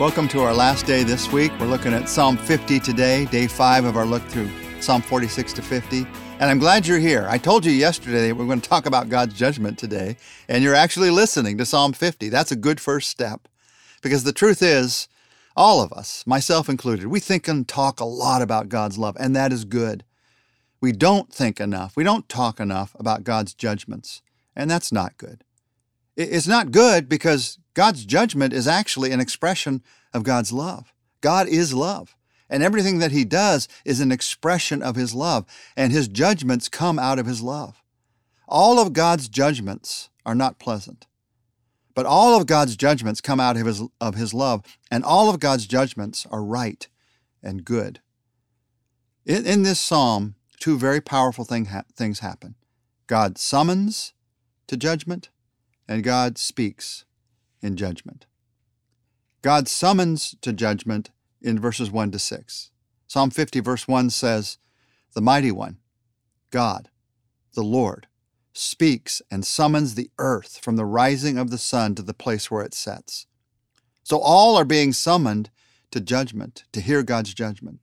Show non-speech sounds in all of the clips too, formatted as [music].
Welcome to our last day this week. We're looking at Psalm 50 today, day five of our look through Psalm 46 to 50. And I'm glad you're here. I told you yesterday that we're going to talk about God's judgment today, and you're actually listening to Psalm 50. That's a good first step. Because the truth is, all of us, myself included, we think and talk a lot about God's love, and that is good. We don't think enough, we don't talk enough about God's judgments, and that's not good. It's not good because God's judgment is actually an expression of God's love. God is love. And everything that he does is an expression of his love, and his judgments come out of his love. All of God's judgments are not pleasant, but all of God's judgments come out of his, of his love, and all of God's judgments are right and good. In, in this psalm, two very powerful thing ha- things happen God summons to judgment, and God speaks in judgment. God summons to judgment in verses 1 to 6. Psalm 50, verse 1 says, The mighty one, God, the Lord, speaks and summons the earth from the rising of the sun to the place where it sets. So all are being summoned to judgment, to hear God's judgment.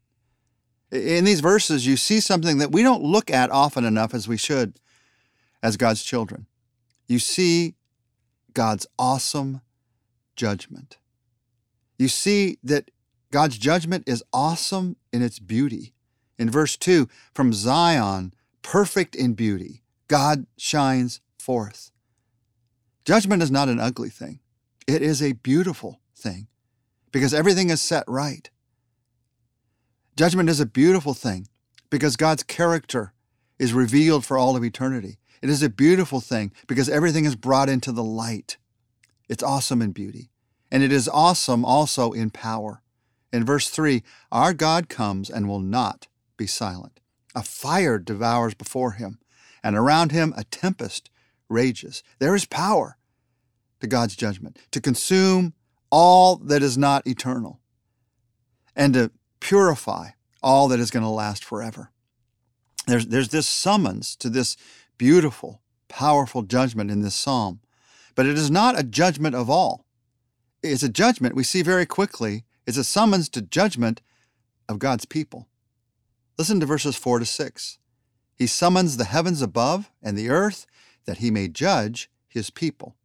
In these verses, you see something that we don't look at often enough as we should as God's children. You see God's awesome judgment. You see that God's judgment is awesome in its beauty. In verse 2, from Zion, perfect in beauty, God shines forth. Judgment is not an ugly thing, it is a beautiful thing because everything is set right. Judgment is a beautiful thing because God's character is revealed for all of eternity. It is a beautiful thing because everything is brought into the light. It's awesome in beauty. And it is awesome also in power. In verse 3, our God comes and will not be silent. A fire devours before him, and around him a tempest rages. There is power to God's judgment to consume all that is not eternal and to purify all that is going to last forever. There's, there's this summons to this beautiful, powerful judgment in this psalm. But it is not a judgment of all. It's a judgment we see very quickly. It's a summons to judgment of God's people. Listen to verses 4 to 6. He summons the heavens above and the earth that he may judge his people.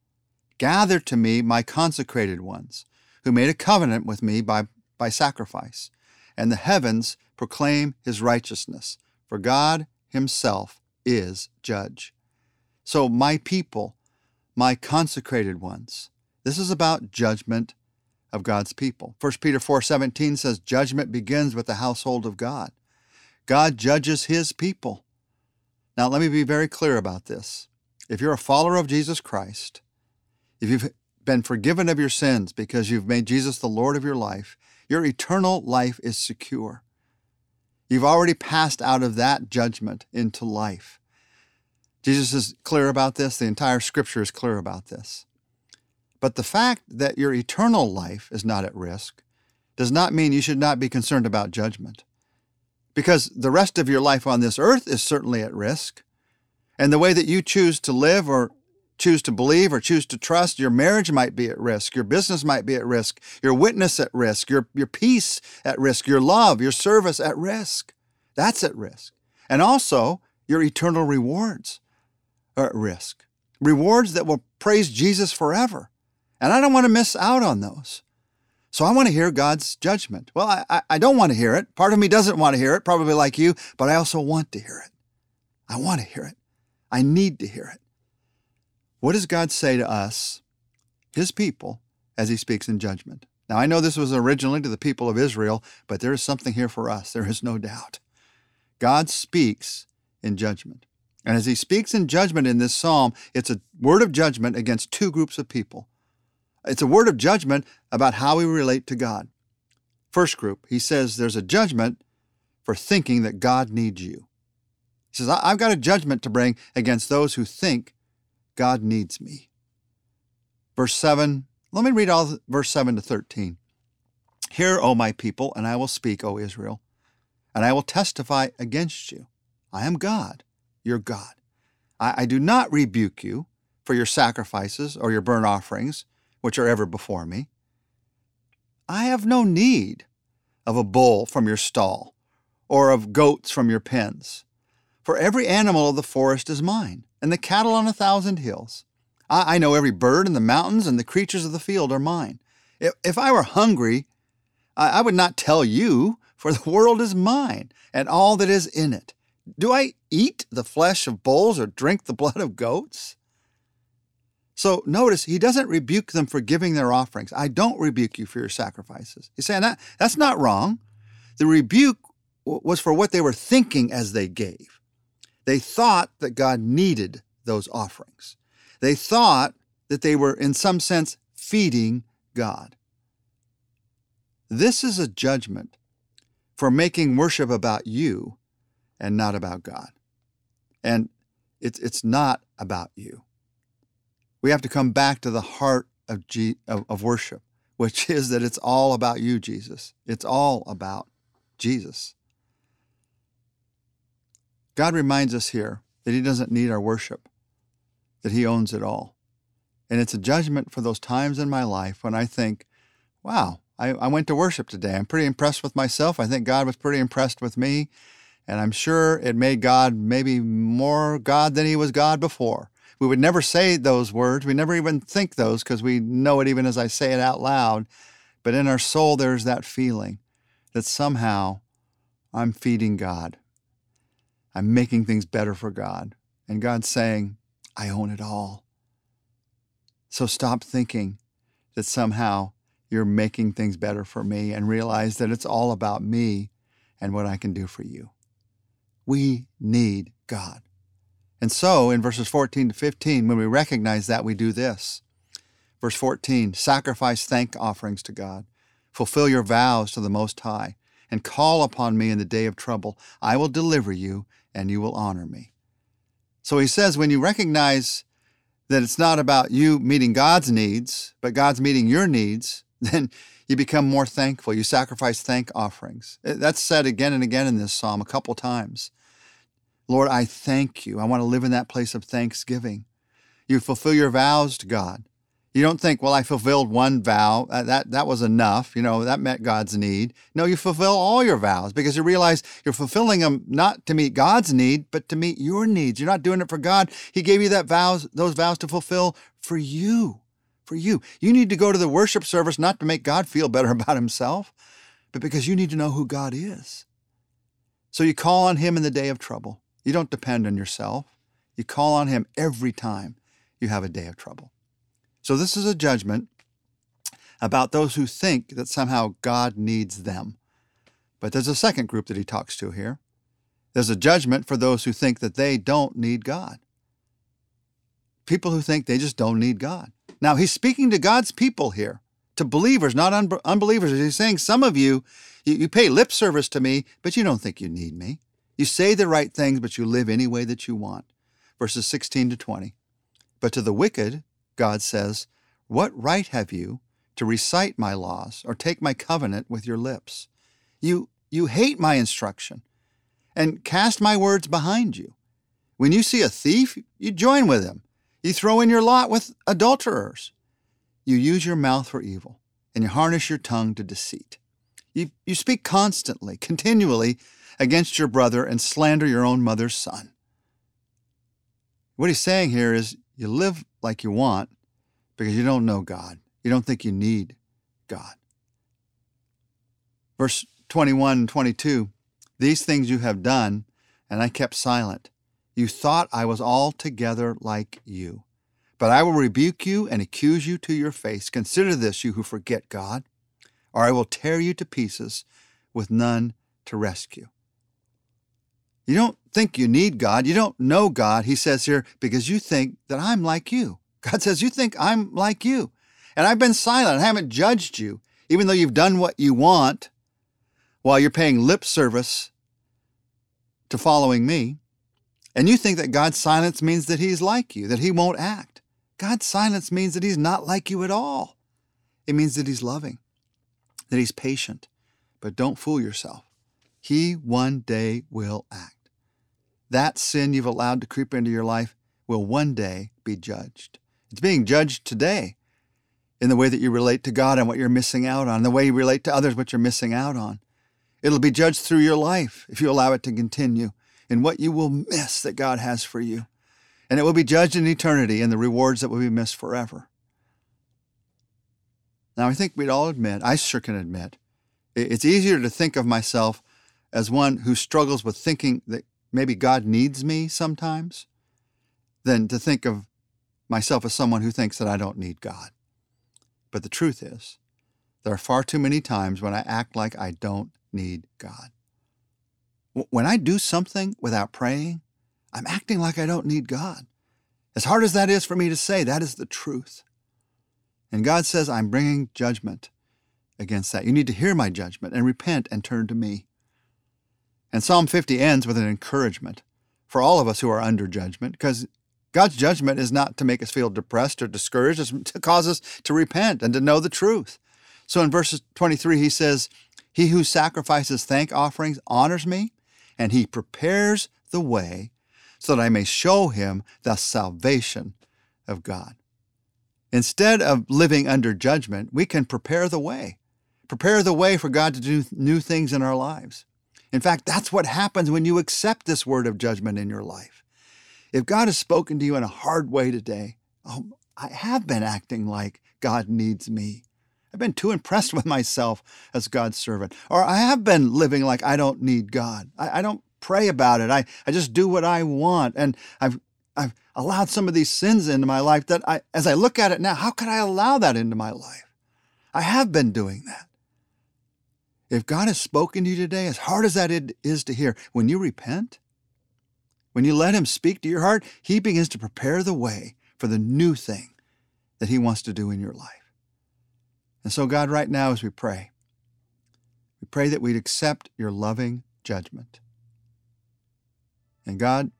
Gather to me my consecrated ones, who made a covenant with me by, by sacrifice, and the heavens proclaim his righteousness, for God himself is judge. So, my people, my consecrated ones, this is about judgment of God's people. 1 Peter 4:17 says judgment begins with the household of God. God judges his people. Now let me be very clear about this. If you're a follower of Jesus Christ, if you've been forgiven of your sins because you've made Jesus the Lord of your life, your eternal life is secure. You've already passed out of that judgment into life. Jesus is clear about this. The entire scripture is clear about this. But the fact that your eternal life is not at risk does not mean you should not be concerned about judgment. Because the rest of your life on this earth is certainly at risk. And the way that you choose to live or choose to believe or choose to trust, your marriage might be at risk, your business might be at risk, your witness at risk, your, your peace at risk, your love, your service at risk. That's at risk. And also your eternal rewards are at risk. Rewards that will praise Jesus forever. And I don't want to miss out on those. So I want to hear God's judgment. Well, I, I, I don't want to hear it. Part of me doesn't want to hear it, probably like you, but I also want to hear it. I want to hear it. I need to hear it. What does God say to us, his people, as he speaks in judgment? Now, I know this was originally to the people of Israel, but there is something here for us. There is no doubt. God speaks in judgment. And as he speaks in judgment in this psalm, it's a word of judgment against two groups of people. It's a word of judgment about how we relate to God. First group, he says there's a judgment for thinking that God needs you. He says, I've got a judgment to bring against those who think God needs me. Verse 7, let me read all verse 7 to 13. Hear, O my people, and I will speak, O Israel, and I will testify against you. I am God your God. I, I do not rebuke you for your sacrifices or your burnt offerings, which are ever before me. I have no need of a bull from your stall or of goats from your pens. For every animal of the forest is mine, and the cattle on a thousand hills. I, I know every bird in the mountains, and the creatures of the field are mine. If, if I were hungry, I, I would not tell you, for the world is mine, and all that is in it. Do I eat the flesh of bulls or drink the [laughs] blood of goats? So notice he doesn't rebuke them for giving their offerings. I don't rebuke you for your sacrifices. He's saying that that's not wrong. The rebuke was for what they were thinking as they gave. They thought that God needed those offerings. They thought that they were, in some sense, feeding God. This is a judgment for making worship about you and not about God. And it's, it's not about you. We have to come back to the heart of, G, of, of worship, which [laughs] is that it's all about you, Jesus. It's all about Jesus. God reminds us here that He doesn't need our worship, that He owns it all. And it's a judgment for those times in my life when I think, wow, I, I, went to worship today. I'm pretty impressed with myself. I think God was pretty impressed with me. And I'm sure it made God maybe more God than He was God before. We would never say those words. We never even think those because we know it even as I say it out loud. But in our soul, there's that feeling that somehow I'm feeding God. I'm making things better for God. And God's saying, I own it all. So stop thinking that somehow you're making things better for me and realize that it's all about me and what I can do for you. We need God. And so in verses 14 to 15, when we recognize that, we do this. Verse 14 sacrifice thank offerings to God, fulfill your vows to the Most High, and call upon me in the day of trouble. I will deliver you and you will honor me. So he says, when you recognize that it's not about you meeting God's needs, but God's meeting your needs, [laughs] then you become more thankful. You sacrifice thank offerings. That's said again and again in this psalm a couple times. Lord, I thank you. I want to live in that place of thanksgiving. You fulfill your vows to God. You don't think, well, I fulfilled one vow. Uh, that, that was enough. You know, that met God's need. No, you fulfill all your vows because you realize you're fulfilling them not to meet God's need, but to meet your needs. You're not doing it for God. He gave you that vows, those vows to fulfill for you. For you. You need to go to the worship service not to make God feel better [laughs] about himself, but because you need to know who God is. So you call on him in the day of trouble. You don't depend on yourself. You call on him every time you have a day of trouble. So, this is a judgment about those who think that somehow God needs them. But there's a second group that he talks to here. There's a judgment for those who think that they don't need God. People who think they just don't need God. Now, he's speaking to God's people here, to believers, not un- unbelievers. He's saying, Some of you, you, you pay lip service to me, but you don't think you need me. You say the right things, but you live any way that you want. Verses 16 to 20. But to the wicked, God says, What right have you to recite my laws or take my covenant with your lips? You, you hate my instruction and cast my words behind you. When you see a thief, you join with him. You throw in your lot with adulterers. You use your mouth for evil and you harness your tongue to deceit. You, you speak constantly, continually against your brother and slander your own mother's son. What he's saying here is you live like you want because you don't know God. You don't think you need God. Verse 21 and 22 These things you have done, and I kept silent. You thought I was altogether like you. But I will rebuke you and accuse you to your face. Consider this, you who forget God, or I will tear you to pieces with none to rescue. You don't think you need God. You don't know God, he says here, because you think that I'm like you. God says, You think I'm like you. And I've been silent. I haven't judged you, even though you've done what you want while you're paying lip service to following me. And you think that God's silence means that he's like you, that he won't act. God's silence means that he's not like you at all. It means that he's loving, that he's patient. But don't fool yourself. He one day will act. That sin you've allowed to creep into your life will one day be judged. It's being judged today. in the way that you relate to God and what you're missing out on, the way you relate to others, what you're missing out on. It'll be judged through your life if you allow it to continue in what you will miss that God has for you. And it will be judged in eternity in the rewards that will be missed forever. Now, I think we'd all admit, I sure can admit, it's easier to think of myself as one who struggles with thinking that maybe God needs me sometimes than to think of myself as someone who thinks that I don't need God. But the truth is, there are far too many times when I act like I don't need God. When I do something without praying, I'm acting like I don't need God. As hard as that is for me to say, that is the truth. And God says, I'm bringing judgment against that. You need to hear my judgment and repent and turn to me. And Psalm 50 ends with an encouragement for all of us who are under judgment, because God's judgment is not to make us feel depressed or discouraged, it's to cause us to repent and to know the truth. So in verses 23, he says, He who sacrifices thank offerings honors me, and he prepares the way so that I may show him the salvation of God. Instead of living under judgment, we can prepare the way, prepare the way for God to do new things in our lives. In fact, that's what happens when you accept this word of judgment in your life. If God has spoken to you in a hard way today, oh, I have been acting like God needs me. I've been too impressed [laughs] with myself as God's servant. Or I have been living like I don't need God. I, I don't pray about it. I, I just do what I want. And I've I've allowed some of these sins into my life that I, as I look at it now, how could I allow that into my life? I have been doing that. If God has spoken to you today, as hard as that is to hear, when you repent, when you let Him speak to your heart, He begins to prepare the way for the new thing that He wants to do in your life. And so, God, right now, as we pray, we pray that we'd accept your loving judgment. And God,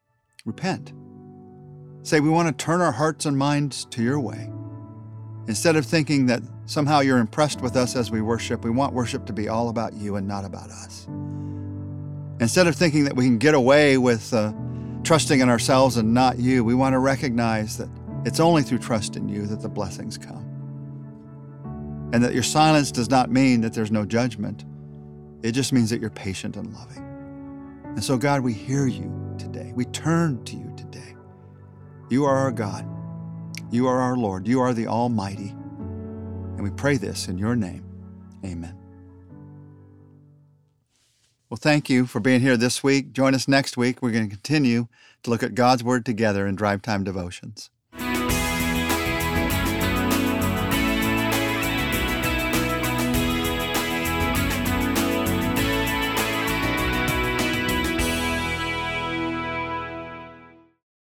repent. Say, we want to turn our hearts and minds to your way. Instead of thinking that somehow you're impressed with us as we worship, we want worship to be all about you and not about us. Instead of thinking that we can get away with uh, trusting in ourselves and not you, we want to recognize that it's only through trust in you that the blessings come. And that your silence does not mean that there's no judgment, it just means that you're patient and loving. And so, God, we hear you today. We turn to you today. You are our God. You are our Lord. You are the Almighty. And we pray this in your name. Amen. Well, thank you for being here this week. Join us next week. We're going to continue to look at God's Word together in Drive Time Devotions.